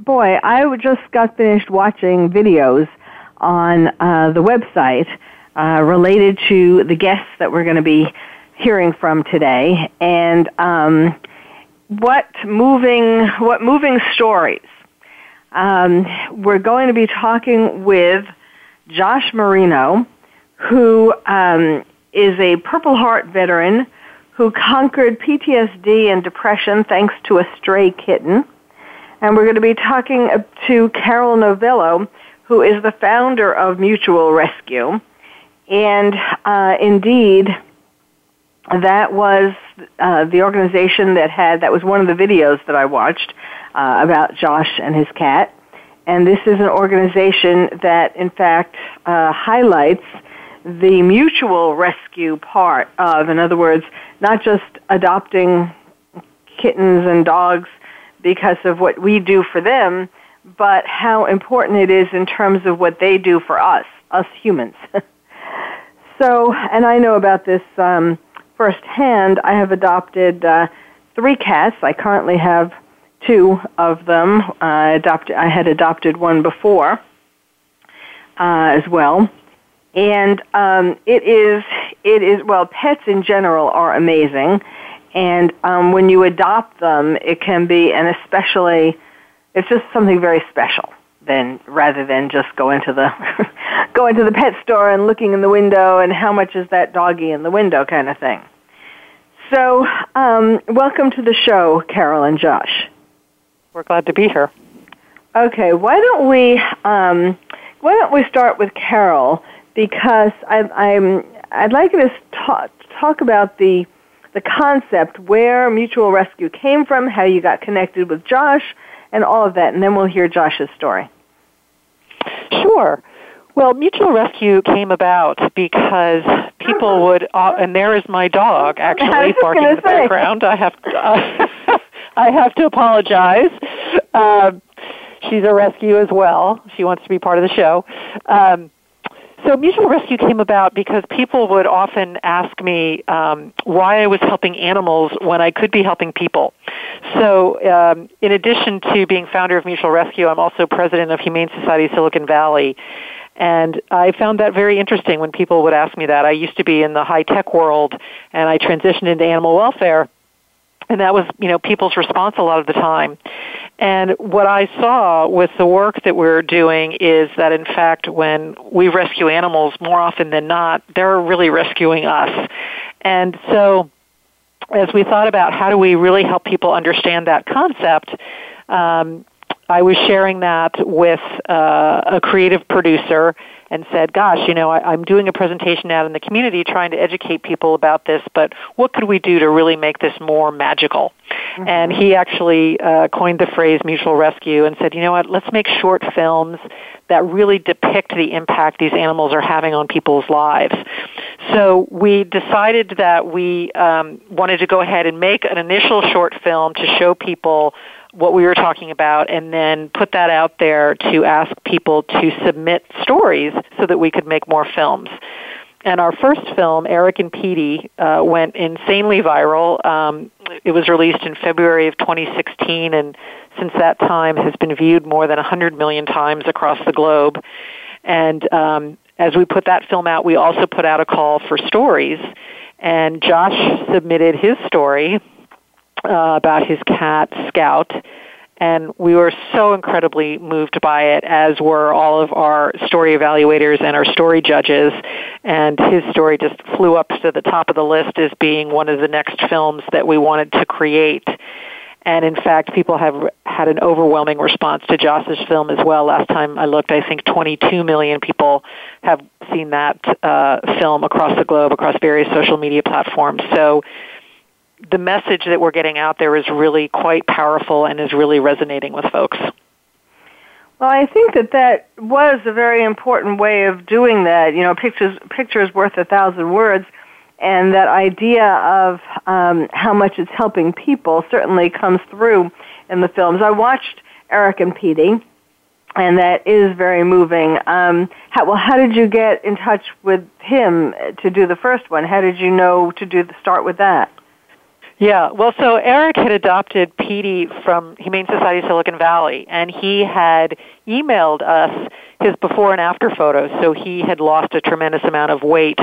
boy, I just got finished watching videos on uh, the website uh, related to the guests that we're going to be hearing from today, and um, what moving what moving stories. Um, we're going to be talking with Josh Marino, who um, is a Purple Heart veteran who conquered PTSD and depression thanks to a stray kitten and we're going to be talking to Carol Novello, who is the founder of Mutual Rescue. And uh, indeed, that was uh, the organization that had, that was one of the videos that I watched uh, about Josh and his cat. And this is an organization that, in fact, uh, highlights the mutual rescue part of, in other words, not just adopting kittens and dogs because of what we do for them, but how important it is in terms of what they do for us, us humans. so, and I know about this um, firsthand. I have adopted uh, three cats. I currently have two of them. I adopted. I had adopted one before uh, as well, and um, it is it is well. Pets in general are amazing and um, when you adopt them, it can be, and especially, it's just something very special. Then, rather than just go into the go into the pet store and looking in the window and how much is that doggy in the window kind of thing. So, um, welcome to the show, Carol and Josh. We're glad to be here. Okay, why don't we um, why don't we start with Carol because I, I'm I'd like you to talk talk about the the concept, where Mutual Rescue came from, how you got connected with Josh, and all of that, and then we'll hear Josh's story. Sure. Well, Mutual Rescue came about because people would, uh, and there is my dog actually barking in the say. background. I have, to, uh, I have to apologize. Uh, she's a rescue as well. She wants to be part of the show. Um, so mutual rescue came about because people would often ask me um, why I was helping animals when I could be helping people. So, um, in addition to being founder of Mutual Rescue, I'm also president of Humane Society Silicon Valley. And I found that very interesting when people would ask me that. I used to be in the high tech world and I transitioned into animal welfare and that was you know people's response a lot of the time. And what i saw with the work that we're doing is that in fact when we rescue animals more often than not they're really rescuing us. And so as we thought about how do we really help people understand that concept um, i was sharing that with uh, a creative producer and said, gosh, you know, I, I'm doing a presentation out in the community trying to educate people about this, but what could we do to really make this more magical? Mm-hmm. And he actually uh, coined the phrase mutual rescue and said, you know what, let's make short films that really depict the impact these animals are having on people's lives. So we decided that we um, wanted to go ahead and make an initial short film to show people what we were talking about and then put that out there to ask people to submit stories so that we could make more films. And our first film, Eric and Peety, uh, went insanely viral. Um, it was released in February of 2016, and since that time has been viewed more than 100 million times across the globe. And um, as we put that film out, we also put out a call for stories. And Josh submitted his story uh, about his cat Scout, and we were so incredibly moved by it, as were all of our story evaluators and our story judges. And his story just flew up to the top of the list as being one of the next films that we wanted to create. And in fact, people have had an overwhelming response to Josh's film as well. Last time I looked, I think 22 million people have seen that uh, film across the globe, across various social media platforms. So the message that we're getting out there is really quite powerful and is really resonating with folks. Well, I think that that was a very important way of doing that. You know, pictures pictures worth a thousand words, and that idea of um, how much it's helping people certainly comes through in the films. I watched Eric and Peety, and that is very moving. Um, how, well, how did you get in touch with him to do the first one? How did you know to do the start with that? Yeah, well, so Eric had adopted Peety from Humane Society Silicon Valley, and he had emailed us his before and after photos. So he had lost a tremendous amount of weight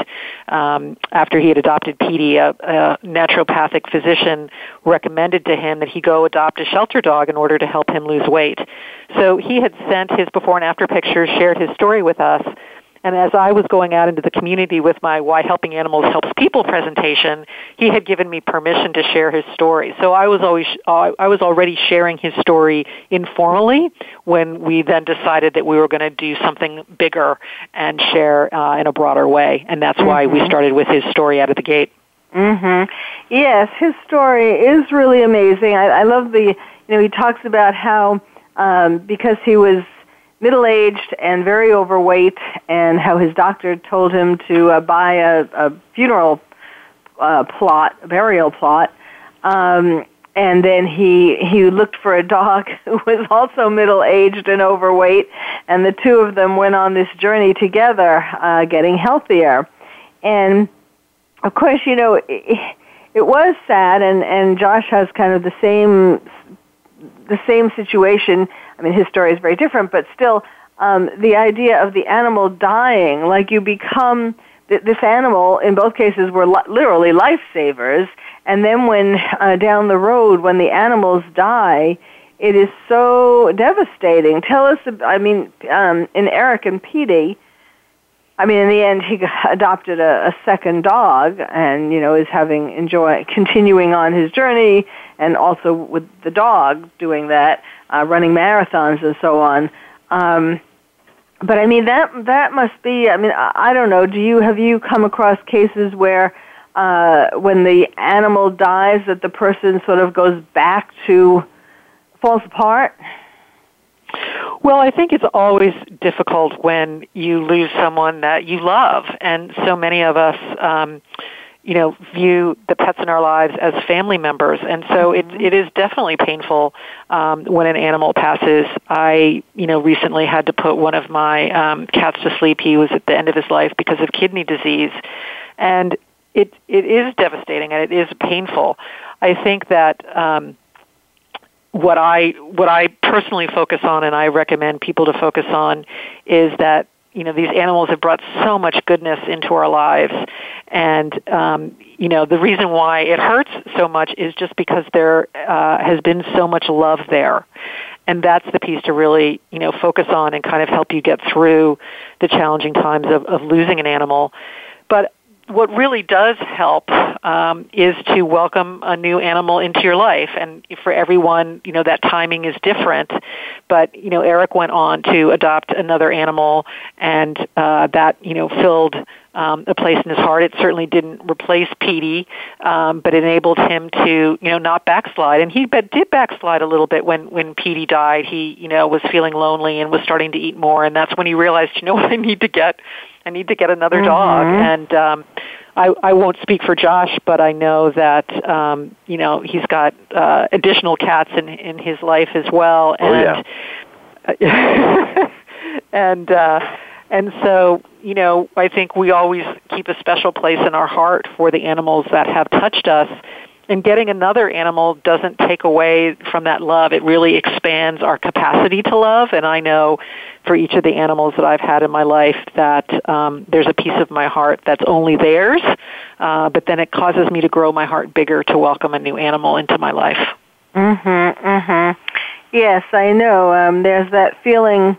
um, after he had adopted Peety. A, a naturopathic physician recommended to him that he go adopt a shelter dog in order to help him lose weight. So he had sent his before and after pictures, shared his story with us and as I was going out into the community with my Why Helping Animals Helps People presentation, he had given me permission to share his story. So I was always uh, I was already sharing his story informally when we then decided that we were going to do something bigger and share uh, in a broader way, and that's mm-hmm. why we mm-hmm. started with his story out of the gate. Mhm. Yes, his story is really amazing. I, I love the you know he talks about how um, because he was middle aged and very overweight, and how his doctor told him to uh, buy a, a funeral uh, plot, a burial plot. Um, and then he he looked for a dog who was also middle aged and overweight, and the two of them went on this journey together, uh, getting healthier. And of course, you know, it, it was sad, and and Josh has kind of the same the same situation I mean, his story is very different, but still, um, the idea of the animal dying, like you become th- this animal. In both cases, were li- literally lifesavers, and then when uh, down the road, when the animals die, it is so devastating. Tell us, I mean, um, in Eric and Peety, I mean, in the end, he adopted a, a second dog, and you know is having enjoy continuing on his journey, and also with the dog doing that uh, running marathons and so on. Um, but I mean that that must be. I mean, I, I don't know. Do you have you come across cases where uh, when the animal dies, that the person sort of goes back to falls apart? Well, I think it's always difficult when you lose someone that you love, and so many of us. Um, you know, view the pets in our lives as family members, and so mm-hmm. it it is definitely painful um, when an animal passes. I, you know, recently had to put one of my um, cats to sleep. He was at the end of his life because of kidney disease, and it it is devastating and it is painful. I think that. Um, what I what I personally focus on and I recommend people to focus on is that you know these animals have brought so much goodness into our lives. And um you know the reason why it hurts so much is just because there uh, has been so much love there. And that's the piece to really you know focus on and kind of help you get through the challenging times of, of losing an animal what really does help um, is to welcome a new animal into your life, and for everyone, you know that timing is different. But you know, Eric went on to adopt another animal, and uh, that you know filled um, a place in his heart. It certainly didn't replace Peety, um, but enabled him to, you know, not backslide. And he did backslide a little bit when when Peety died. He, you know, was feeling lonely and was starting to eat more, and that's when he realized, you know what, I need to get I need to get another mm-hmm. dog. And um, I, I won't speak for Josh, but I know that um, you know he's got uh, additional cats in in his life as well. And, oh yeah. and uh, and so you know I think we always keep a special place in our heart for the animals that have touched us and getting another animal doesn't take away from that love. It really expands our capacity to love. And I know for each of the animals that I've had in my life that um, there's a piece of my heart that's only theirs. Uh, but then it causes me to grow my heart bigger to welcome a new animal into my life. Mhm. Mhm. Yes, I know. Um, there's that feeling.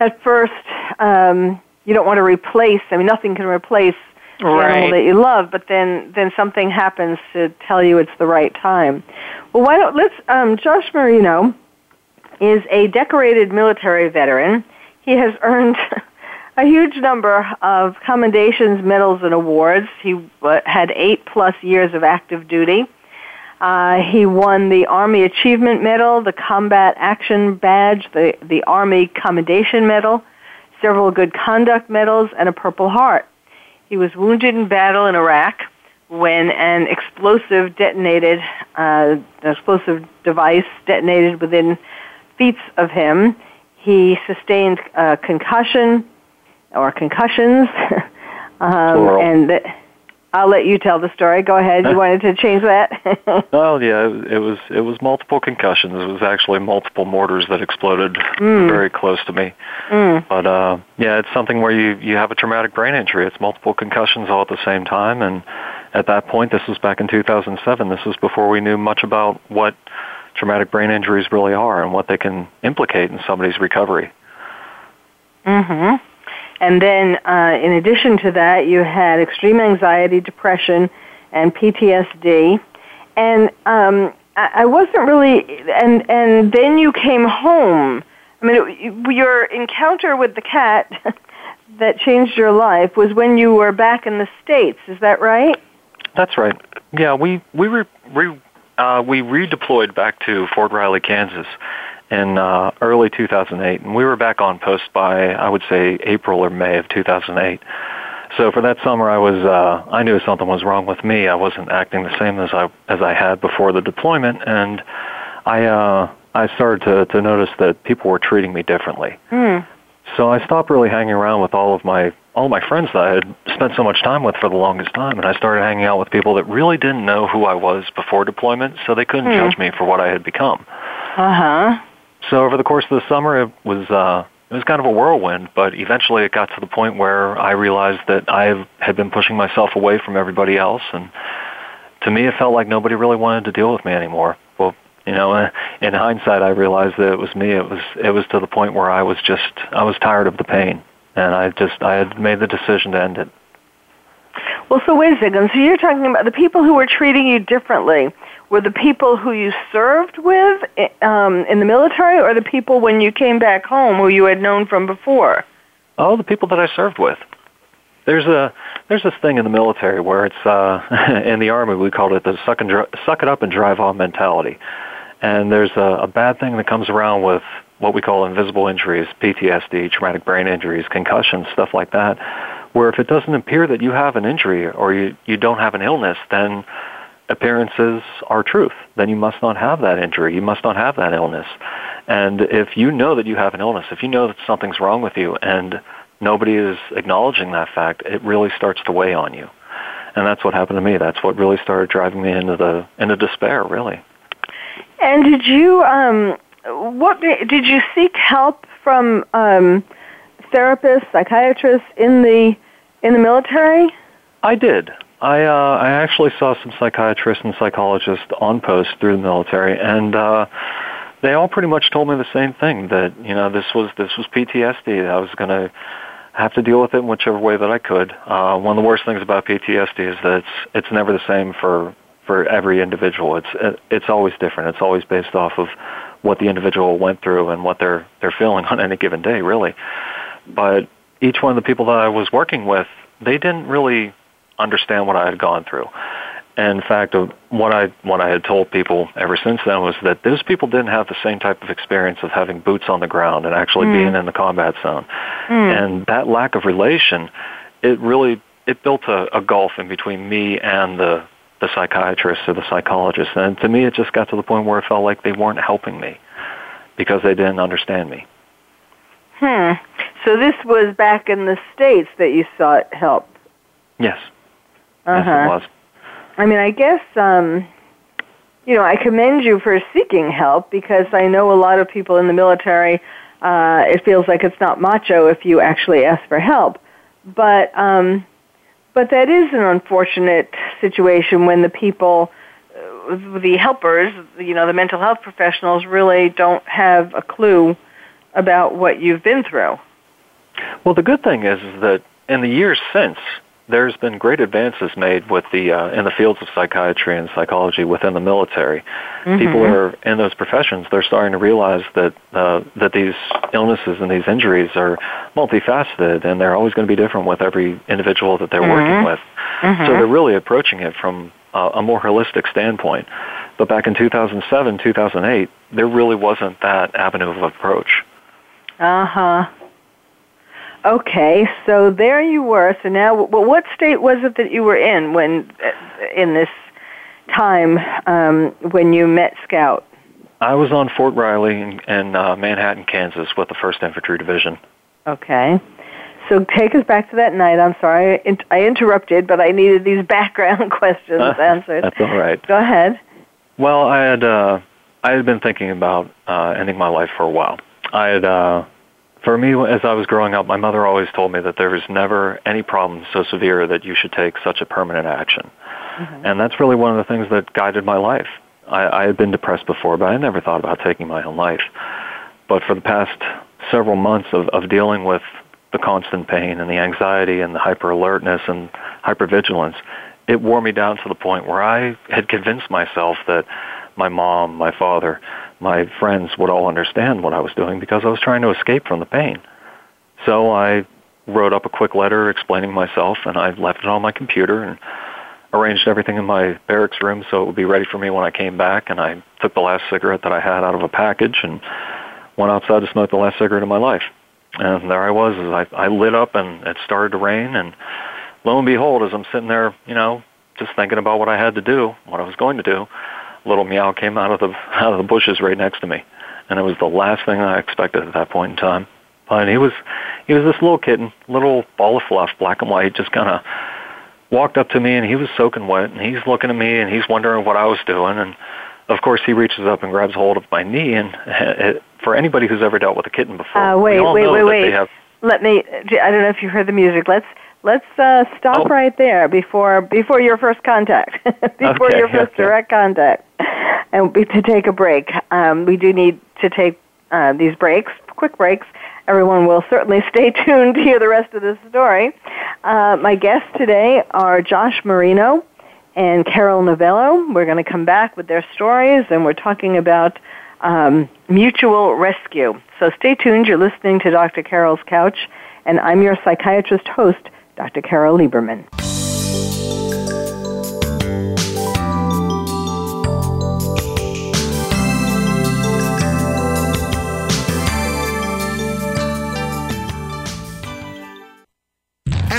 At first, um, you don't want to replace. I mean, nothing can replace right. animal that you love, but then then something happens to tell you it's the right time. Well, why don't let's um, Josh Marino is a decorated military veteran. He has earned a huge number of commendations, medals, and awards. He had eight plus years of active duty. Uh, he won the Army Achievement Medal, the Combat Action Badge, the, the Army Commendation Medal, several Good Conduct Medals, and a Purple Heart. He was wounded in battle in Iraq when an explosive detonated, uh, an explosive device detonated within feet of him. He sustained a concussion or concussions, um, and. The, I'll let you tell the story. Go ahead. You wanted to change that? well, yeah, it was it was multiple concussions. It was actually multiple mortars that exploded mm. very close to me. Mm. But uh, yeah, it's something where you you have a traumatic brain injury. It's multiple concussions all at the same time, and at that point, this was back in 2007. This was before we knew much about what traumatic brain injuries really are and what they can implicate in somebody's recovery. Mhm. And then, uh, in addition to that, you had extreme anxiety, depression, and PTSD. And um, I wasn't really, and and then you came home. I mean, it, your encounter with the cat that changed your life was when you were back in the states. Is that right? That's right. Yeah, we we re, re, uh, we redeployed back to Fort Riley, Kansas, in uh, early 2008, and we were back on post by I would say April or May of 2008. So for that summer, I was uh, I knew something was wrong with me. I wasn't acting the same as I as I had before the deployment, and I uh, I started to to notice that people were treating me differently. Mm. So I stopped really hanging around with all of my all my friends that I had spent so much time with for the longest time, and I started hanging out with people that really didn't know who I was before deployment, so they couldn't mm. judge me for what I had become. Uh huh. So over the course of the summer, it was uh, it was kind of a whirlwind, but eventually it got to the point where I realized that I had been pushing myself away from everybody else, and to me, it felt like nobody really wanted to deal with me anymore. You know, in hindsight, I realized that it was me. It was it was to the point where I was just I was tired of the pain, and I just I had made the decision to end it. Well, so wait a second. So you're talking about the people who were treating you differently were the people who you served with um, in the military, or the people when you came back home who you had known from before? Oh, the people that I served with. There's a there's this thing in the military where it's uh, in the army we called it the suck and dr- suck it up and drive on mentality, and there's a, a bad thing that comes around with what we call invisible injuries, PTSD, traumatic brain injuries, concussions, stuff like that. Where if it doesn't appear that you have an injury or you you don't have an illness, then appearances are truth. Then you must not have that injury. You must not have that illness. And if you know that you have an illness, if you know that something's wrong with you and nobody is acknowledging that fact, it really starts to weigh on you. And that's what happened to me. That's what really started driving me into the into despair, really. And did you um what did you seek help from um therapists, psychiatrists in the in the military? I did. I uh, I actually saw some psychiatrists and psychologists on post through the military, and uh, they all pretty much told me the same thing that you know this was this was PTSD. I was going to have to deal with it in whichever way that I could. Uh, one of the worst things about PTSD is that it's it's never the same for for every individual. It's it's always different. It's always based off of what the individual went through and what they're they're feeling on any given day, really. But each one of the people that I was working with, they didn't really understand what I had gone through. And in fact, what I what I had told people ever since then was that those people didn't have the same type of experience of having boots on the ground and actually mm. being in the combat zone. Mm. And that lack of relation, it really it built a, a gulf in between me and the the psychiatrist or the psychologist. And to me, it just got to the point where it felt like they weren't helping me because they didn't understand me. Hmm. So this was back in the states that you sought help. Yes. Uh-huh. Yes, it was. I mean, I guess, um, you know, I commend you for seeking help because I know a lot of people in the military, uh, it feels like it's not macho if you actually ask for help. But, um, but that is an unfortunate situation when the people, uh, the helpers, you know, the mental health professionals really don't have a clue about what you've been through. Well, the good thing is, is that in the years since, there's been great advances made with the uh, in the fields of psychiatry and psychology within the military. Mm-hmm. People who are in those professions, they're starting to realize that uh, that these illnesses and these injuries are multifaceted, and they're always going to be different with every individual that they're mm-hmm. working with. Mm-hmm. So they're really approaching it from uh, a more holistic standpoint. But back in 2007, 2008, there really wasn't that avenue of approach. Uh huh. Okay, so there you were. So now, well, what state was it that you were in when, uh, in this time um, when you met Scout? I was on Fort Riley in, in uh, Manhattan, Kansas, with the First Infantry Division. Okay. So take us back to that night. I'm sorry I interrupted, but I needed these background questions answered. That's all right. Go ahead. Well, I had uh, I had been thinking about uh, ending my life for a while. I had, uh, for me, as I was growing up, my mother always told me that there was never any problem so severe that you should take such a permanent action, mm-hmm. and that's really one of the things that guided my life. I, I had been depressed before, but I never thought about taking my own life. But for the past several months of, of dealing with the constant pain and the anxiety and the hyper alertness and hypervigilance, it wore me down to the point where I had convinced myself that my mom, my father, my friends would all understand what I was doing because I was trying to escape from the pain. So I wrote up a quick letter explaining myself and I left it on my computer and arranged everything in my barracks room so it would be ready for me when I came back and I took the last cigarette that I had out of a package and went outside to smoke the last cigarette of my life. And there I was as I, I lit up and it started to rain and lo and behold, as I'm sitting there, you know, just thinking about what I had to do, what I was going to do, little meow came out of the out of the bushes right next to me, and it was the last thing I expected at that point in time. But he was he was this little kitten, little ball of fluff, black and white, just kind of walked up to me, and he was soaking wet, and he's looking at me, and he's wondering what I was doing, and of course he reaches up and grabs hold of my knee, and it, for anybody who's ever dealt with a kitten before, uh, wait, wait, wait, wait. Have, Let me. I don't know if you heard the music. Let's let's uh, stop oh. right there before before your first contact, before okay, your first okay. direct contact, and to take a break. Um, we do need to take uh, these breaks, quick breaks. Everyone will certainly stay tuned to hear the rest of the story. Uh, my guests today are Josh Marino and Carol Novello. We're going to come back with their stories, and we're talking about um, mutual rescue. So stay tuned. You're listening to Dr. Carol's Couch, and I'm your psychiatrist host, Dr. Carol Lieberman.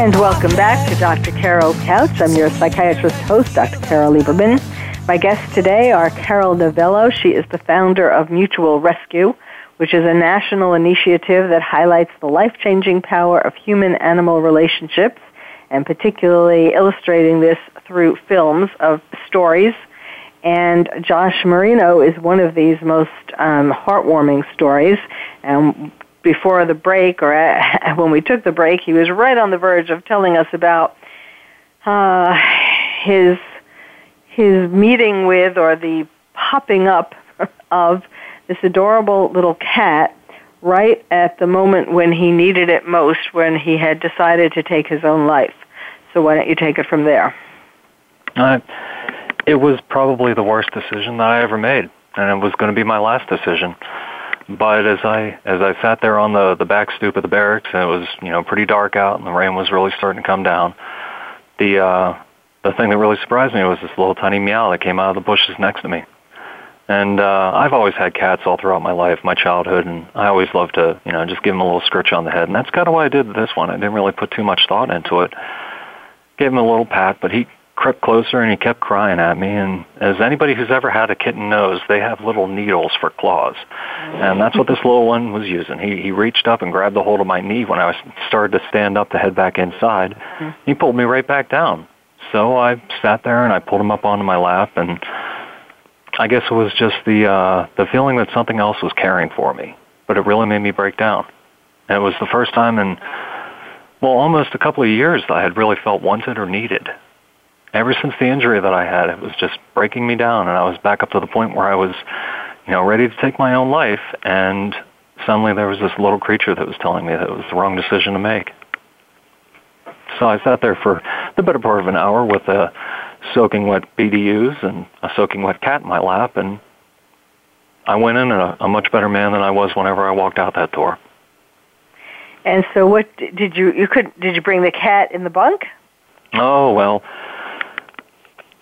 And welcome back to Dr. Carol Couch. I'm your psychiatrist host, Dr. Carol Lieberman. My guests today are Carol Novello. She is the founder of Mutual Rescue, which is a national initiative that highlights the life changing power of human animal relationships and particularly illustrating this through films of stories. And Josh Marino is one of these most um, heartwarming stories. And before the break, or when we took the break, he was right on the verge of telling us about uh, his his meeting with, or the popping up of this adorable little cat right at the moment when he needed it most, when he had decided to take his own life. So why don't you take it from there? Uh, it was probably the worst decision that I ever made, and it was going to be my last decision. But as I as I sat there on the the back stoop of the barracks, and it was you know pretty dark out, and the rain was really starting to come down. The uh, the thing that really surprised me was this little tiny meow that came out of the bushes next to me. And uh, I've always had cats all throughout my life, my childhood, and I always loved to, you know, just give them a little scritch on the head. And that's kind of why I did this one. I didn't really put too much thought into it. Gave him a little pat, but he crept closer and he kept crying at me. And as anybody who's ever had a kitten knows, they have little needles for claws, and that's what this little one was using. He he reached up and grabbed a hold of my knee when I was started to stand up to head back inside. He pulled me right back down. So I sat there and I pulled him up onto my lap and I guess it was just the uh, the feeling that something else was caring for me, but it really made me break down. And it was the first time in well, almost a couple of years that I had really felt wanted or needed. Ever since the injury that I had, it was just breaking me down, and I was back up to the point where I was, you know, ready to take my own life. And suddenly there was this little creature that was telling me that it was the wrong decision to make. So I sat there for the better part of an hour with a soaking wet BDUs and a soaking wet cat in my lap, and I went in a, a much better man than I was whenever I walked out that door. And so, what did you you could did you bring the cat in the bunk? Oh well,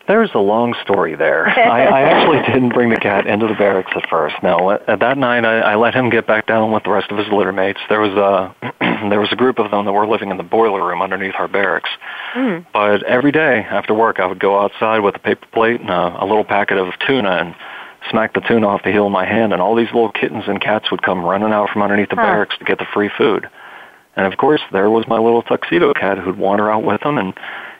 there's a long story there. I, I actually didn't bring the cat into the barracks at first. No, at that night I, I let him get back down with the rest of his litter mates. There was a there was a group of them that were living in the boiler room underneath our barracks. Mm. But every day after work, I would go outside with a paper plate and a, a little packet of tuna and smack the tuna off the heel of my hand, and all these little kittens and cats would come running out from underneath the huh. barracks to get the free food. And of course, there was my little tuxedo cat who'd wander out with them and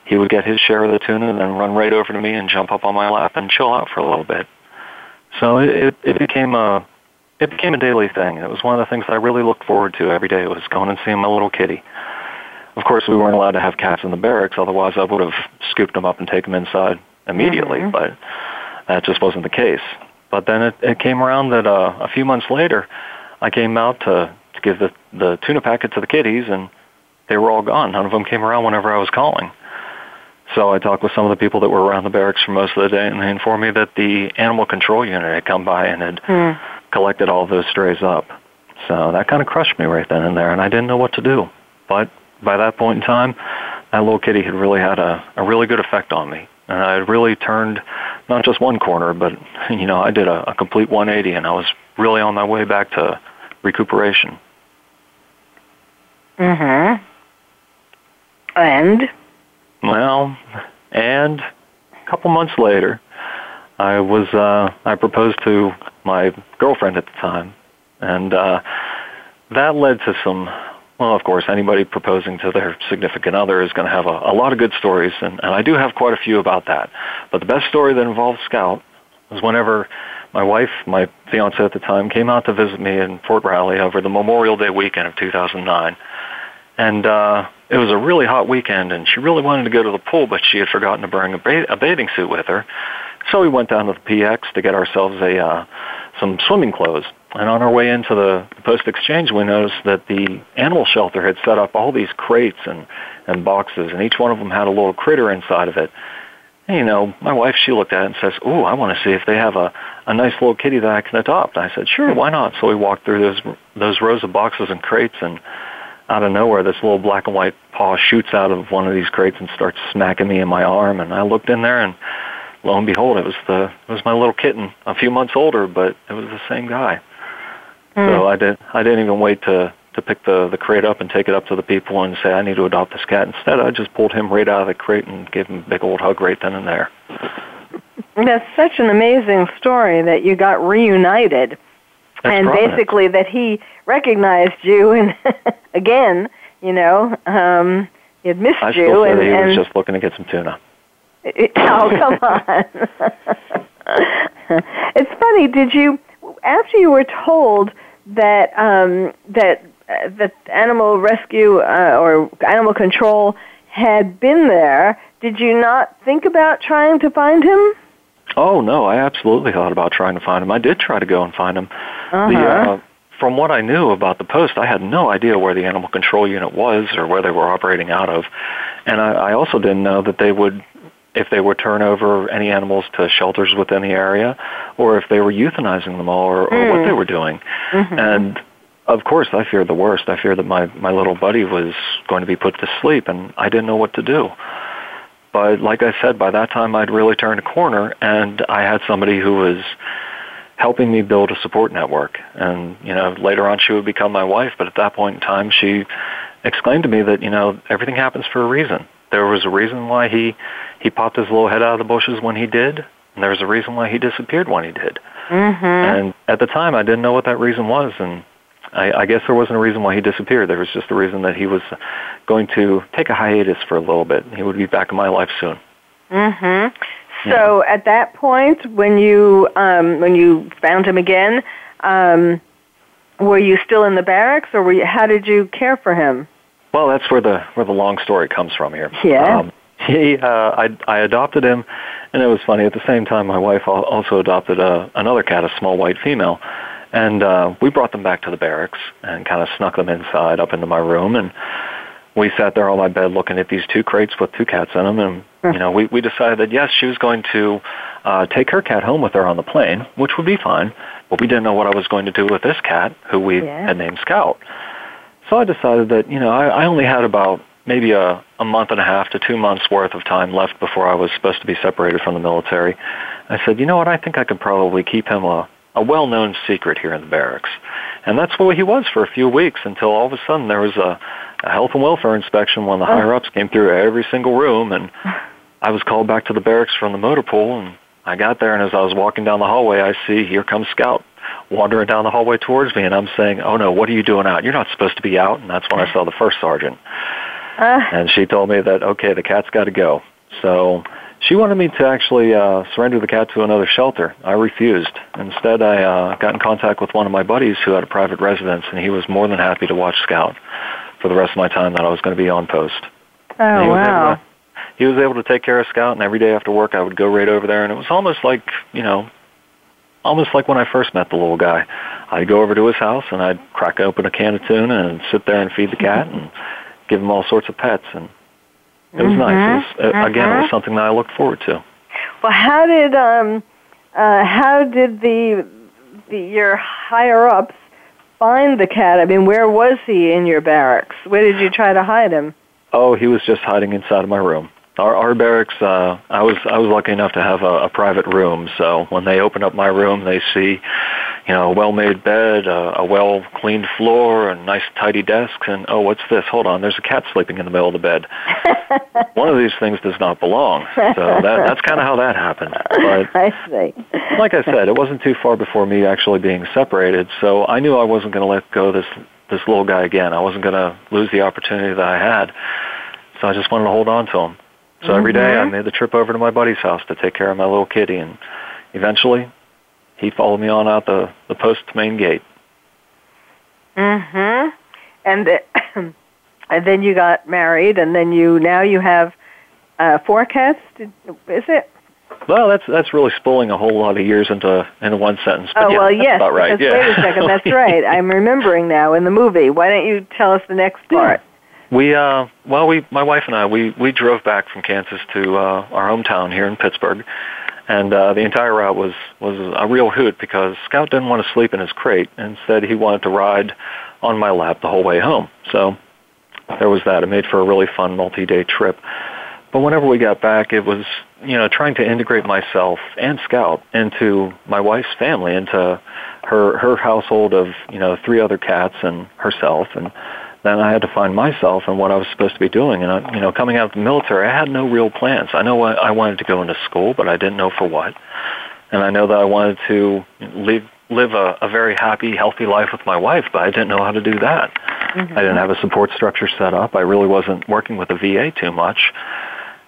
he would get his share of the tuna and then run right over to me and jump up on my lap and chill out for a little bit. So it, it became a it became a daily thing. It was one of the things that I really looked forward to every day was going and seeing my little kitty. Of course, we weren't allowed to have cats in the barracks, otherwise I would have scooped them up and taken them inside immediately, mm-hmm. but that just wasn't the case. But then it, it came around that uh, a few months later, I came out to, to give the, the tuna packet to the kitties, and they were all gone. None of them came around whenever I was calling. So I talked with some of the people that were around the barracks for most of the day, and they informed me that the animal control unit had come by and had mm. collected all those strays up. So that kind of crushed me right then and there, and I didn't know what to do. But by that point in time, that little kitty had really had a, a really good effect on me. And I had really turned not just one corner, but, you know, I did a, a complete 180, and I was really on my way back to recuperation. Mm-hmm. And? Well, and a couple months later, I was uh, I proposed to my girlfriend at the time, and uh, that led to some. Well, of course, anybody proposing to their significant other is going to have a, a lot of good stories, and, and I do have quite a few about that. But the best story that involved Scout was whenever my wife, my fiance at the time, came out to visit me in Fort Riley over the Memorial Day weekend of 2009, and uh, it was a really hot weekend, and she really wanted to go to the pool, but she had forgotten to bring a, ba- a bathing suit with her. So we went down to the PX to get ourselves a uh, some swimming clothes. And on our way into the, post exchange, we noticed that the animal shelter had set up all these crates and and boxes, and each one of them had a little critter inside of it. And, you know, my wife she looked at it and says, "Ooh, I want to see if they have a a nice little kitty that I can adopt." I said, "Sure, why not?" So we walked through those those rows of boxes and crates and out of nowhere, this little black and white paw shoots out of one of these crates and starts smacking me in my arm. And I looked in there, and lo and behold, it was the it was my little kitten, a few months older, but it was the same guy. Mm. So I did I didn't even wait to to pick the the crate up and take it up to the people and say I need to adopt this cat. Instead, I just pulled him right out of the crate and gave him a big old hug right then and there. That's such an amazing story that you got reunited. That's and prominent. basically that he recognized you and again, you know, um he had missed I you, and, he and was just looking to get some tuna. It, oh, come on. it's funny. Did you, after you were told that um, that uh, that animal rescue uh, or animal control had been there, did you not think about trying to find him? Oh no, I absolutely thought about trying to find him. I did try to go and find him. Uh-huh. The, uh, from what I knew about the post, I had no idea where the animal control unit was or where they were operating out of, and I, I also didn't know that they would, if they would turn over any animals to shelters within the area, or if they were euthanizing them all, or, or Mm. what they were doing. Mm-hmm. And of course, I feared the worst. I feared that my my little buddy was going to be put to sleep, and I didn't know what to do. But like I said, by that time I'd really turned a corner, and I had somebody who was helping me build a support network. And you know, later on she would become my wife. But at that point in time, she exclaimed to me that you know everything happens for a reason. There was a reason why he he popped his little head out of the bushes when he did, and there was a reason why he disappeared when he did. Mm-hmm. And at the time, I didn't know what that reason was, and I, I guess there wasn't a reason why he disappeared. There was just a reason that he was going to take a hiatus for a little bit. He would be back in my life soon. Mm-hmm. So at that point, when you um, when you found him again, um, were you still in the barracks, or were you, how did you care for him? Well, that's where the where the long story comes from here. Yeah. Um, he, uh, I, I adopted him, and it was funny. At the same time, my wife also adopted a, another cat, a small white female, and uh, we brought them back to the barracks and kind of snuck them inside up into my room, and we sat there on my bed looking at these two crates with two cats in them, and you know, we we decided that yes, she was going to uh, take her cat home with her on the plane, which would be fine, but we didn't know what I was going to do with this cat, who we Yeah. had named Scout. So I decided that you know I, I only had about maybe a, a month and a half to two months worth of time left before I was supposed to be separated from the military. I said, you know what, I think I could probably keep him a, a well-known secret here in the barracks. And that's what he was for a few weeks until all of a sudden there was a, a health and welfare inspection when the higher-ups came through every single room and I was called back to the barracks from the motor pool and I got there and as I was walking down the hallway I see here comes Scout wandering down the hallway towards me and I'm saying, "Oh no, what are you doing out? You're not supposed to be out." And that's when I saw the first sergeant. Uh, And she told me that okay, the cat's got to go. So she wanted me to actually uh, surrender the cat to another shelter. I refused. Instead, I uh, got in contact with one of my buddies who had a private residence, and he was more than happy to watch Scout for the rest of my time that I was going to be on post. oh And he was wow. to- he was able to take care of Scout, and every day after work, I would go right over there, and it was almost like you know, almost like when I first met the little guy. I'd go over to his house, and I'd crack open a can of tuna and sit there and feed the cat and give him all sorts of pets, and it was nice. It was, uh, Again, it was something that I looked forward to. Well, how did um, uh, how did the the your higher ups find the cat? I mean, where was he in your barracks? Where did you try to hide him? Oh, he was just hiding inside of my room. Our, our barracks, uh, I was I was lucky enough to have a, a private room. So when they open up my room, they see, you know, a well-made bed, a, a well-cleaned floor, and nice tidy desks. And oh, what's this? Hold on, there's a cat sleeping in the middle of the bed. One of these things does not belong. So that, that's kind of how that happened. But I see. like I said, it wasn't too far before me actually being separated, so I knew I wasn't going to let go of this this little guy again. I wasn't going to lose the opportunity that I had, so I just wanted to hold on to him. So every day I mm-hmm. made the trip over to my buddy's house to take care of my little kitty, and eventually he followed me on out the the post main gate. Mm-hmm. And the, and then you got married, and then you now you have uh, four cats. Did, is it? Well, that's that's really spooling a whole lot of years into into one sentence. But Oh yeah, well, yes. about right. because- yeah. Wait a second. That's right. I'm remembering now in the movie. Why don't you tell us the next part? We uh well we my wife and I we we drove back from Kansas to uh our hometown here in Pittsburgh. And uh the entire route was was a real hoot because Scout didn't want to sleep in his crate. Instead, he wanted to ride on my lap the whole way home. So there was that. It made for a really fun multi-day trip. But whenever we got back, it was, you know, trying to integrate myself and Scout into my wife's family, into her her household of, you know, three other cats and herself and then I had to find myself and what I was supposed to be doing. And I, you know, coming out of the military, I had no real plans. I know I, I wanted to go into school, but I didn't know for what. And I know that I wanted to leave live a, a very happy, healthy life with my wife, but I didn't know how to do that. Mm-hmm. I didn't have a support structure set up. I really wasn't working with the VA too much,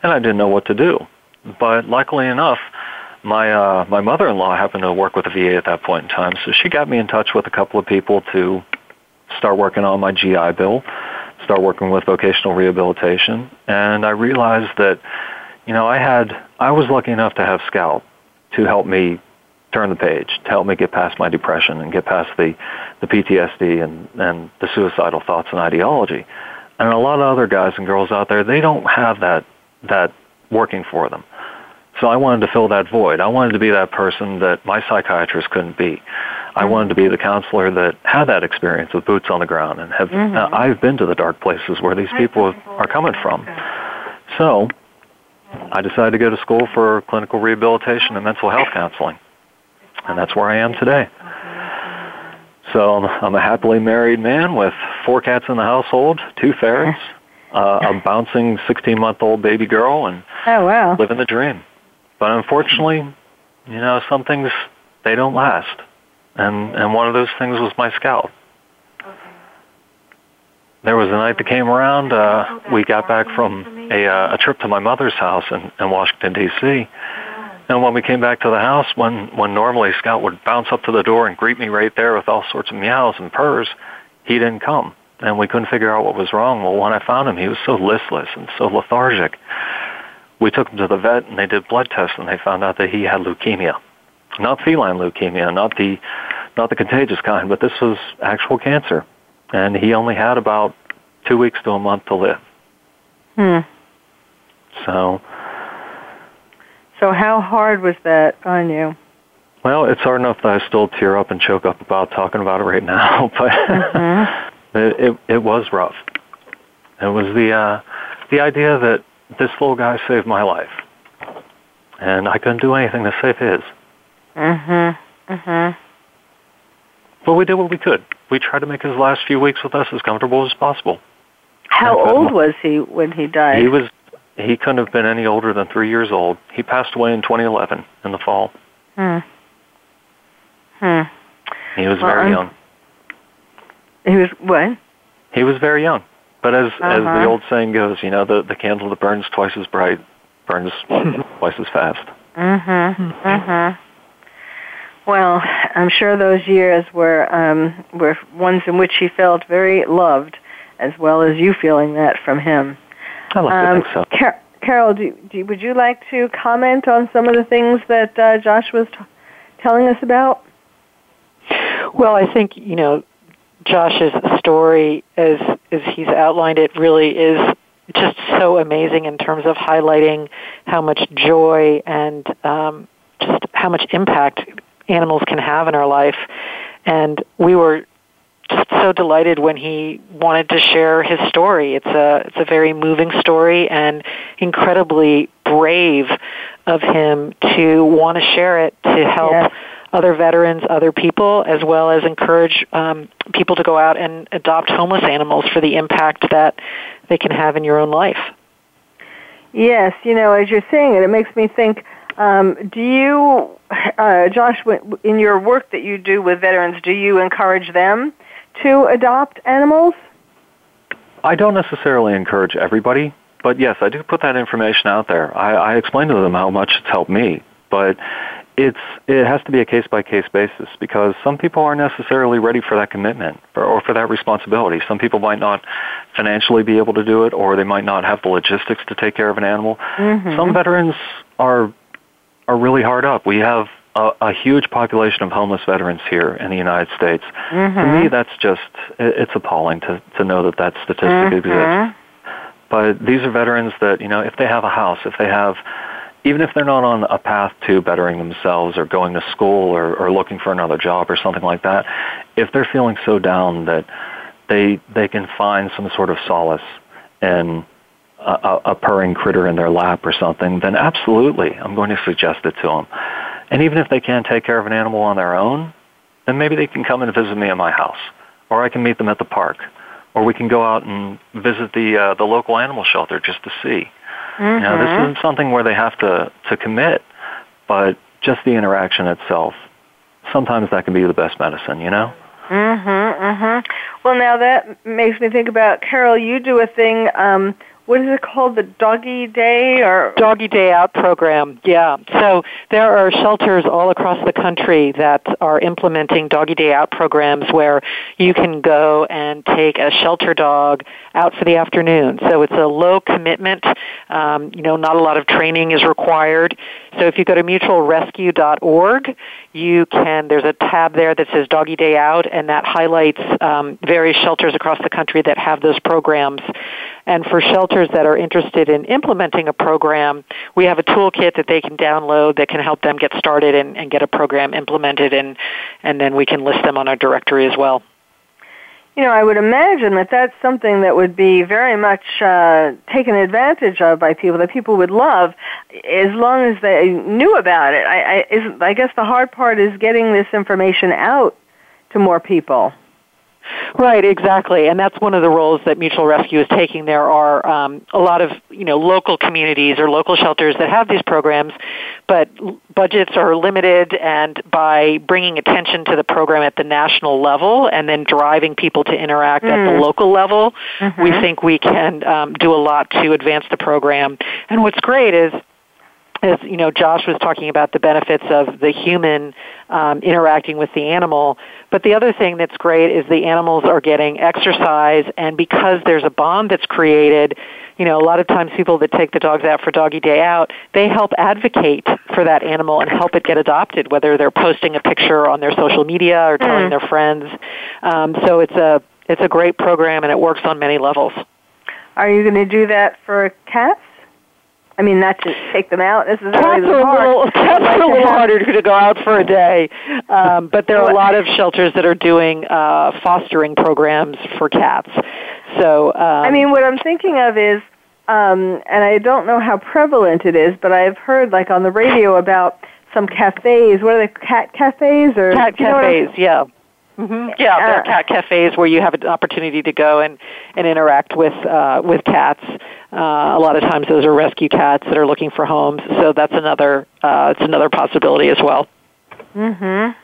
and I didn't know what to do. But luckily enough, my uh, my mother-in-law happened to work with the VA at that point in time, so she got me in touch with a couple of people to start working on my GI Bill, start working with vocational rehabilitation, and I realized that, you know, I had I was lucky enough to have Scout to help me turn the page, to help me get past my depression and get past the, the PTSD and, and the suicidal thoughts and ideology. And a lot of other guys and girls out there, they don't have that, that working for them. So I wanted to fill that void. I wanted to be that person that my psychiatrist couldn't be. I wanted to be the counselor that had that experience with boots on the ground and have mm-hmm. uh, I've been to the dark places where these people are coming from. So I decided to go to school for clinical rehabilitation and mental health counseling and that's where I am today. So I'm, a happily married man with four cats in the household, two ferrets, uh, a bouncing 16-month-old baby girl, and oh wow, living the dream. But unfortunately, you know, some things they don't last, and and one of those things was my scout. There was a night that came around. Uh, we got back from a, uh, a trip to my mother's house in, in Washington D.C. And when we came back to the house, when, when normally Scout would bounce up to the door and greet me right there with all sorts of meows and purrs, he didn't come. And we couldn't figure out what was wrong. Well, when I found him, he was so listless and so lethargic. We took him to the vet and they did blood tests and they found out that he had leukemia. Not feline leukemia, not the, not the contagious kind, but this was actual cancer. And he only had about two weeks to a month to live. Hmm. So so how hard was that on you? Well, it's hard enough that I still tear up and choke up about talking about it right now, but mm-hmm. it, it it was rough. It was the uh the idea that this little guy saved my life. And I couldn't do anything to save his. Mhm. Mhm. But we did what we could. We tried to make his last few weeks with us as comfortable as possible. How old was he when he died? He was he couldn't have been any older than three years old. He passed away in 2011 in the fall. Hmm. Hmm. He was well, very um, young. He was what? He was very young. But as uh-huh. as the uh-huh. old saying goes, you know, the the candle that burns twice as bright burns twice as fast. Mhm. Mhm. Well, I'm sure those years were um were ones in which he felt very loved, as well as you feeling that from him. I like um, to think so. Car- Carol, do, do, would you like to comment on some of the things that uh, Josh was t- telling us about? Well, I think you know Josh's story, as as he's outlined it, really is just so amazing in terms of highlighting how much joy and um, just how much impact animals can have in our life. And we were just so delighted when he wanted to share his story. It's a it's a very moving story and incredibly brave of him to want to share it to help yes. other veterans, other people, as well as encourage um, people to go out and adopt homeless animals for the impact that they can have in your own life. Yes, you know, as you're saying it, it makes me think. Um, do you, uh, Josh, in your work that you do with veterans, do you encourage them to adopt animals? I don't necessarily encourage everybody, but yes, I do put that information out there. I, I explain to them how much it's helped me, but it's it has to be a case by case basis because some people aren't necessarily ready for that commitment or, or for that responsibility. Some people might not financially be able to do it, or they might not have the logistics to take care of an animal. Mm-hmm. Some veterans are are really hard up. We have a, a huge population of homeless veterans here in the United States. Mm-hmm. To me, that's just it's appalling to to know that that statistic mm-hmm. exists. But these are veterans that you know, if they have a house, if they have even if they're not on a path to bettering themselves or going to school or, or looking for another job or something like that, if they're feeling so down that they they can find some sort of solace in a, a purring critter in their lap or something, then absolutely, I'm going to suggest it to them. And even if they can't take care of an animal on their own, then maybe they can come and visit me at my house, or I can meet them at the park, or we can go out and visit the uh, the local animal shelter just to see. Mm-hmm. You know, this mm-hmm. isn't something where they have to to commit, but just the interaction itself sometimes that can be the best medicine, you know? Mm-hmm, mm-hmm. Well, now that makes me think about, Carol, you do a thing, um, what is it called? The doggy day or? Doggy day out program yeah. So there are shelters all across the country that are implementing doggy day out programs where you can go and take a shelter dog out for the afternoon. So it's a low commitment. Um, you know not a lot of training is required. So if you go to mutualrescue.org you can there's a tab there that says doggy day out and that highlights um, various shelters across the country that have those programs and for shelters that are interested in implementing a program, we have a toolkit that they can download that can help them get started and, and get a program implemented, and, and then we can list them on our directory as well. You know, I would imagine that that's something that would be very much uh, taken advantage of by people, that people would love, as long as they knew about it. I, I, is, I guess the hard part is getting this information out to more people. Right, exactly, and that's one of the roles that Mutual Rescue is taking. There are um, a lot of you know local communities or local shelters that have these programs, but budgets are limited. And by bringing attention to the program at the national level and then driving people to interact mm. at the mm. local level, mm-hmm. we think we can um, do a lot to advance the program. And what's great is as you know, Josh was talking about the benefits of the human um, interacting with the animal. But the other thing that's great is the animals are getting exercise, and because there's a bond that's created, you know, a lot of times people that take the dogs out for doggy day out, they help advocate for that animal and help it get adopted, whether they're posting a picture on their social media or telling mm. their friends. Um, so it's a it's a great program, and it works on many levels. Are you going to do that for cats? I mean, not to take them out necessarily. Cats are a little, cats are a little harder to go out for a day, um, but there are a lot of shelters that are doing uh, fostering programs for cats. So, um, I mean, what I'm thinking of is, um, and I don't know how prevalent it is, but I've heard like on the radio about some cafes. What are they? Cat cafes or cat cafes? Yeah. Mm-hmm. Yeah, there are cat cafes where you have an opportunity to go and, and interact with uh, with cats. Uh, a lot of times, those are rescue cats that are looking for homes. So that's another uh, it's another possibility as well. Mhm.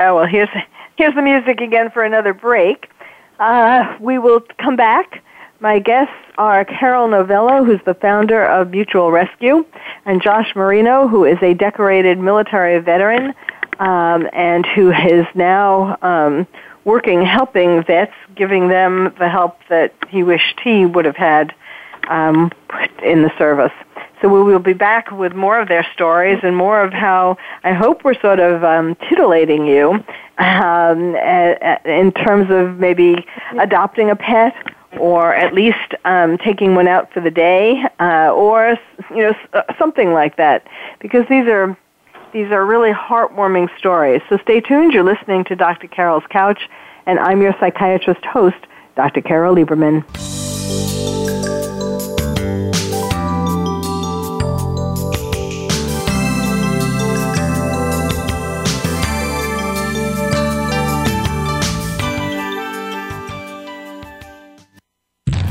Oh well, here's here's the music again for another break. Uh, we will come back. My guests are Carol Novello, who's the founder of Mutual Rescue, and Josh Marino, who is a decorated military veteran um, and who is now um, working, helping vets, giving them the help that he wished he would have had um, in the service. So we will be back with more of their stories and more of how I hope we're sort of um, titillating you um, in terms of maybe adopting a pet or at least um, taking one out for the day uh, or you know something like that because these are these are really heartwarming stories. So stay tuned. You're listening to Dr. Carol's Couch, and I'm your psychiatrist host, Dr. Carole Lieberman.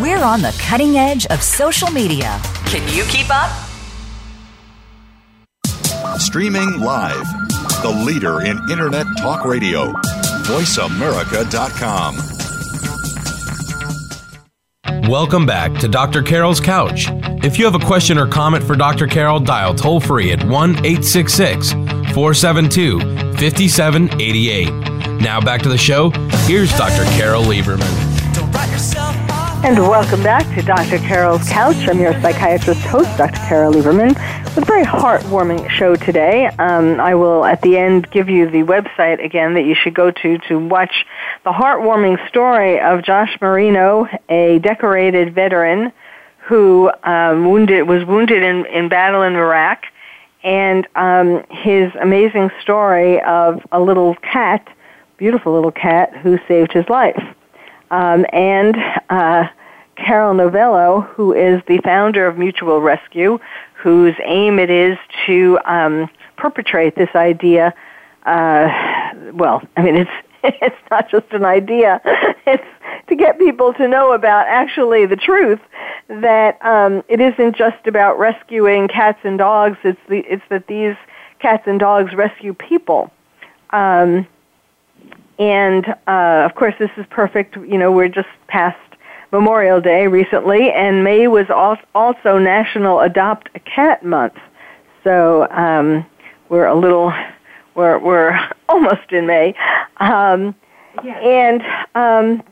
We're on the cutting edge of social media. Can you keep up? Streaming live, the leader in Internet Talk Radio, voiceamerica.com. Welcome back to Dr. Carol's Couch. If you have a question or comment for Dr. Carol, dial toll free at 1 866 472 5788. Now back to the show. Here's Dr. Carole Lieberman. And welcome back to Dr. Carol's Couch. I'm your psychiatrist host, Dr. Carole Lieberman, with a very heartwarming show today. Um, I will, at the end, give you the website again that you should go to to watch the heartwarming story of Josh Marino, a decorated veteran who um, wounded was wounded in, in battle in Iraq, and um, his amazing story of a little cat, beautiful little cat, who saved his life. Um, and uh, Carol Novello, who is the founder of Mutual Rescue, whose aim it is to um, perpetrate this idea. Uh, well, I mean, it's it's not just an idea; it's to get people to know about actually the truth that um, it isn't just about rescuing cats and dogs. It's the it's that these cats and dogs rescue people. Um, and uh, of course, this is perfect. You know, we're just past Memorial Day recently, and May was also National Adopt a Cat Month. So um, we're a little, we're we're almost in May, um, yes. and um,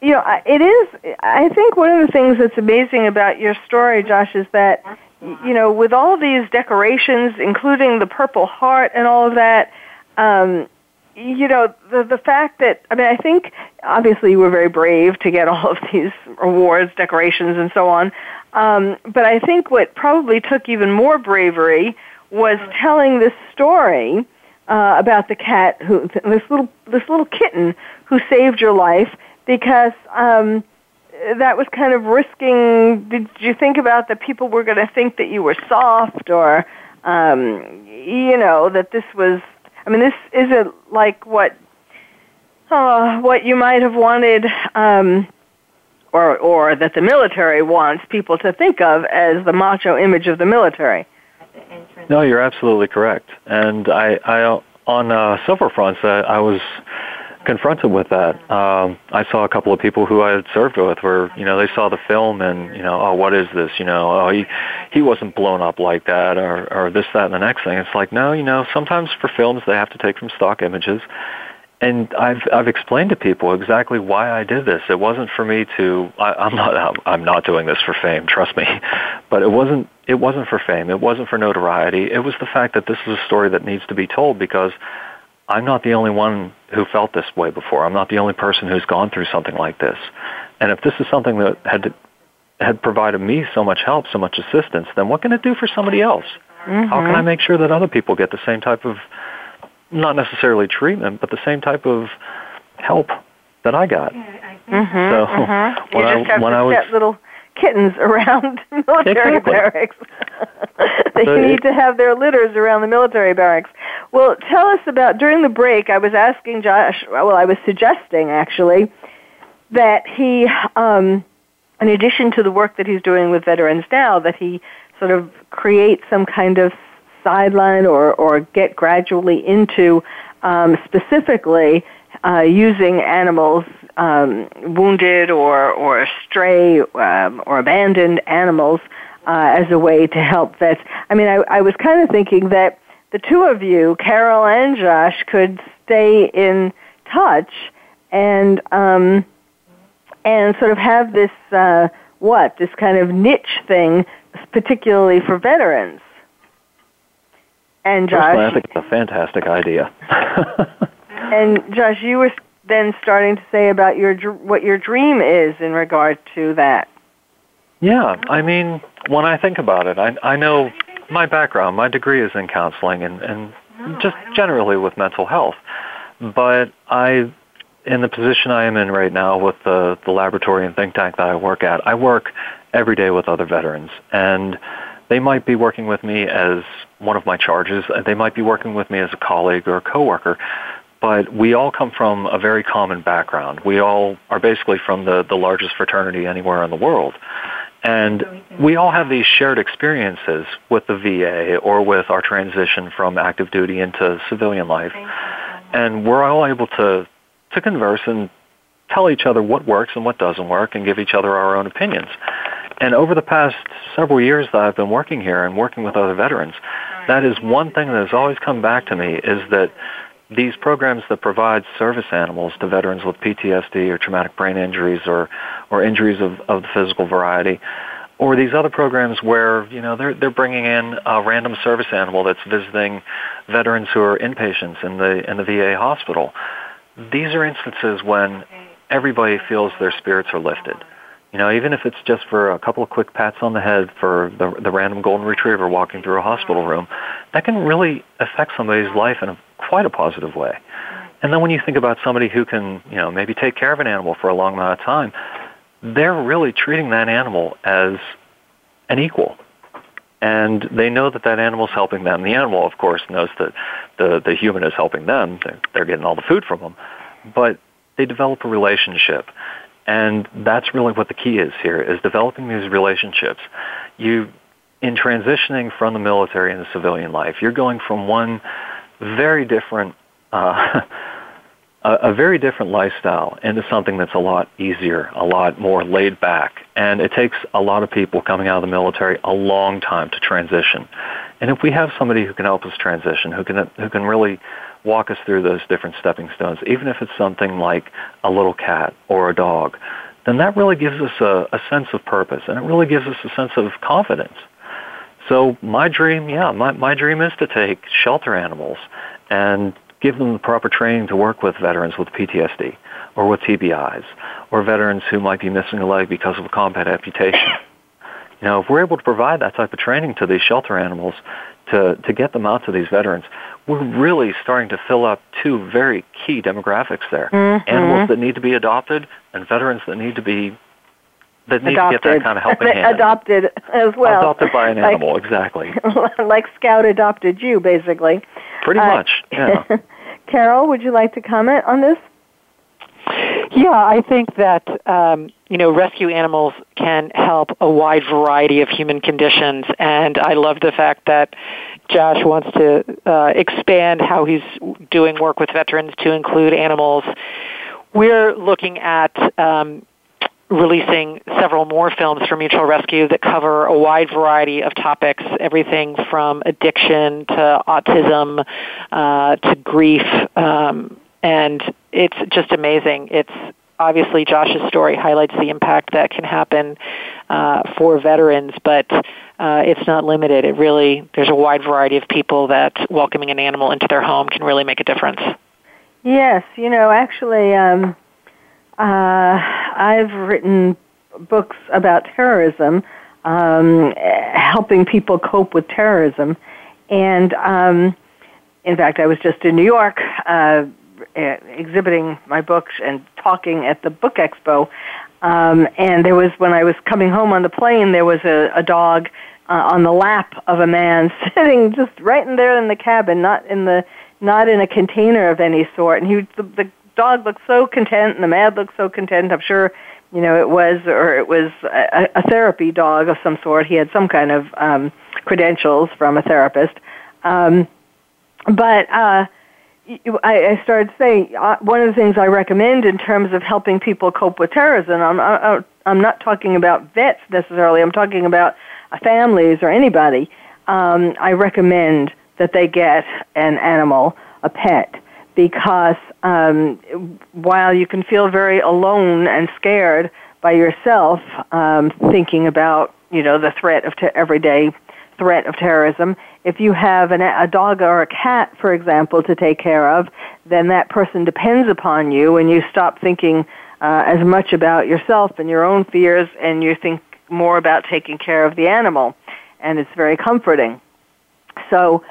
you know, it is. I think one of the things that's amazing about your story, Josh, is that you know, with all these decorations, including the Purple Heart and all of that. Um, you know the the fact that I mean I think obviously you were very brave to get all of these awards, decorations, and so on. Um, but I think what probably took even more bravery was telling this story uh, about the cat who this little this little kitten who saved your life because um, that was kind of risking. Did you think about that people were going to think that you were soft or um, you know that this was I mean, this isn't like what uh, what you might have wanted, um, or or that the military wants people to think of as the macho image of the military. No, you're absolutely correct, and I, I on uh, several fronts, I, I was confronted with that. Um, I saw a couple of people who I had served with where, you know, they saw the film and, you know, oh, what is this? You know, oh, he, he wasn't blown up like that or, or this, that, and the next thing. It's like, no, you know, sometimes for films they have to take from stock images. And I've I've explained to people exactly why I did this. It wasn't for me to. I, I'm not. I'm not doing this for fame. Trust me. But it wasn't. It wasn't for fame. It wasn't for notoriety. It was the fact that this is a story that needs to be told because I'm not the only one who felt this way before. I'm not the only person who's gone through something like this. And if this is something that had had provided me so much help, so much assistance, then what can it do for somebody else? Mm-hmm. How can I make sure that other people get the same type of not necessarily treatment, but the same type of help that I got? Mm-hmm, so mm-hmm. when you just I when I was little kittens around military exactly. barracks. they so need to have their litters around the military barracks. Well, tell us about during the break. I was asking Josh. Well, I was suggesting actually that he, um, in addition to the work that he's doing with veterans now, that he sort of create some kind of sideline or or get gradually into um, specifically uh, using animals um, wounded or or stray um, or abandoned animals uh, as a way to help vets. I mean, I, I was kind of thinking that the two of you, Carol and Josh, could stay in touch and um, and sort of have this uh, what this kind of niche thing, particularly for veterans. And Josh, Personally, I think it's a fantastic idea. and Josh, you were then starting to say about your what your dream is in regard to that? Yeah, I mean, when I think about it, I I know my background, my degree is in counseling and and oh, just generally with mental health. But I in the position I am in right now with the the laboratory and think tank that I work at, I work every day with other veterans and they might be working with me as one of my charges. They might be working with me as a colleague or a coworker. But we all come from a very common background. We all are basically from the, the largest fraternity anywhere in the world. And we all have these shared experiences with the VA or with our transition from active duty into civilian life. And we're all able to, to converse and tell each other what works and what doesn't work and give each other our own opinions. And over the past several years that I've been working here and working with other veterans, that is one thing that has always come back to me is that these programs that provide service animals to veterans with PTSD or traumatic brain injuries or, or injuries of, of the physical variety, or these other programs where you know they're they're bringing in a random service animal that's visiting veterans who are inpatients in the in the VA hospital. These are instances when everybody feels their spirits are lifted. You know, even if it's just for a couple of quick pats on the head for the, the random golden retriever walking through a hospital room, that can really affect somebody's life in a, quite a positive way. And then when you think about somebody who can, you know, maybe take care of an animal for a long amount of time, they're really treating that animal as an equal. And they know that that animal's helping them. The animal, of course, knows that the, the human is helping them. They're, they're getting all the food from them. But they develop a relationship. And that's really what the key is here, is developing these relationships. You, in transitioning from the military into civilian life, you're going from one very different, uh, a, very different lifestyle into something that's a lot easier, a lot more laid back. And it takes a lot of people coming out of the military a long time to transition. And if we have somebody who can help us transition, who can, who can really walk us through those different stepping stones, even if it's something like a little cat or a dog, then that really gives us a, a sense of purpose and it really gives us a sense of confidence. So my dream, yeah, my, my dream is to take shelter animals and give them the proper training to work with veterans with PTSD or with TBIs or veterans who might be missing a leg because of a combat amputation. You know, if we're able to provide that type of training to these shelter animals to, to get them out to these veterans, we're really starting to fill up two very key demographics there. Mm-hmm. Animals that need to be adopted and veterans that need to be that need adopted. to get that kind of helping hand. adopted as well. Adopted by an like, animal, exactly. like Scout adopted you, basically. Pretty uh, much, yeah. Carol, would you like to comment on this? Yeah, I think that um, you know rescue animals can help a wide variety of human conditions, and I love the fact that Josh wants to uh, expand how he's doing work with veterans to include animals. We're looking at um, releasing several more films for Mutual Rescue that cover a wide variety of topics, everything from addiction to autism uh, to grief, um, and it's just amazing. It's obviously Josh's story highlights the impact that can happen uh, for veterans, but uh, it's not limited. It really there's a wide variety of people that welcoming an animal into their home can really make a difference. Yes, you know, actually, um, uh, I've written books about terrorism, um, helping people cope with terrorism, and um, in fact, I was just in New York uh, exhibiting my books and talking at the book expo. Um, and there was when I was coming home on the plane, there was a, a dog uh, on the lap of a man sitting just right in there in the cabin, not in the not in a container of any sort. And he the, the dog looked so content, and the man looked so content. I'm sure you know it was or it was a, a therapy dog of some sort. He had some kind of um, credentials from a therapist. Um, but uh, I, I started saying uh, one of the things I recommend in terms of helping people cope with terrorism. I'm, I, I'm not talking about vets necessarily. I'm talking about families or anybody. Um, I recommend that they get an animal, a pet, because um, while you can feel very alone and scared by yourself, um, thinking about you know the threat of t- everyday threat of terrorism. If you have an, a dog or a cat, for example, to take care of, then that person depends upon you, and you stop thinking uh, as much about yourself and your own fears, and you think more about taking care of the animal, and it's very comforting. So,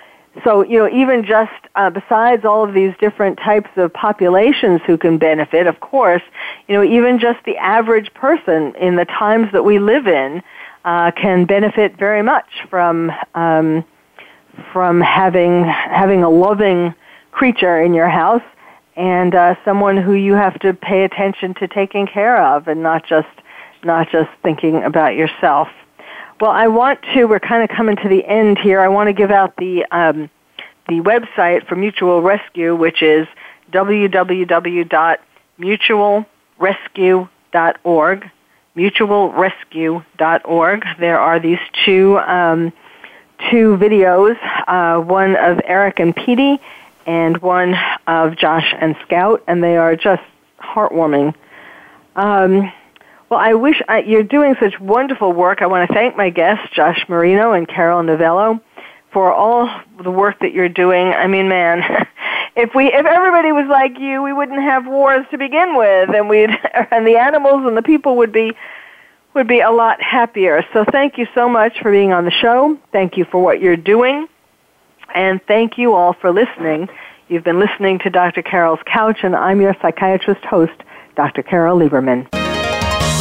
so you know, even just uh, besides all of these different types of populations who can benefit, of course, you know, even just the average person in the times that we live in uh, can benefit very much from um, from having having a loving creature in your house and uh, someone who you have to pay attention to taking care of, and not just not just thinking about yourself. Well, I want to. We're kind of coming to the end here. I want to give out the um, the website for Mutual Rescue, which is www.mutualrescue.org. Mutualrescue.org. There are these two um, two videos, uh, one of Eric and Peety, and one of Josh and Scout, and they are just heartwarming. Um, well, I wish I, you're doing such wonderful work. I want to thank my guests, Josh Marino and Carol Novello, for all the work that you're doing. I mean, man, if we if everybody was like you, we wouldn't have wars to begin with, and we'd and the animals and the people would be would be a lot happier. So thank you so much for being on the show. Thank you for what you're doing. And thank you all for listening. You've been listening to Dr. Carol's Couch, and I'm your psychiatrist host, Dr. Carole Lieberman.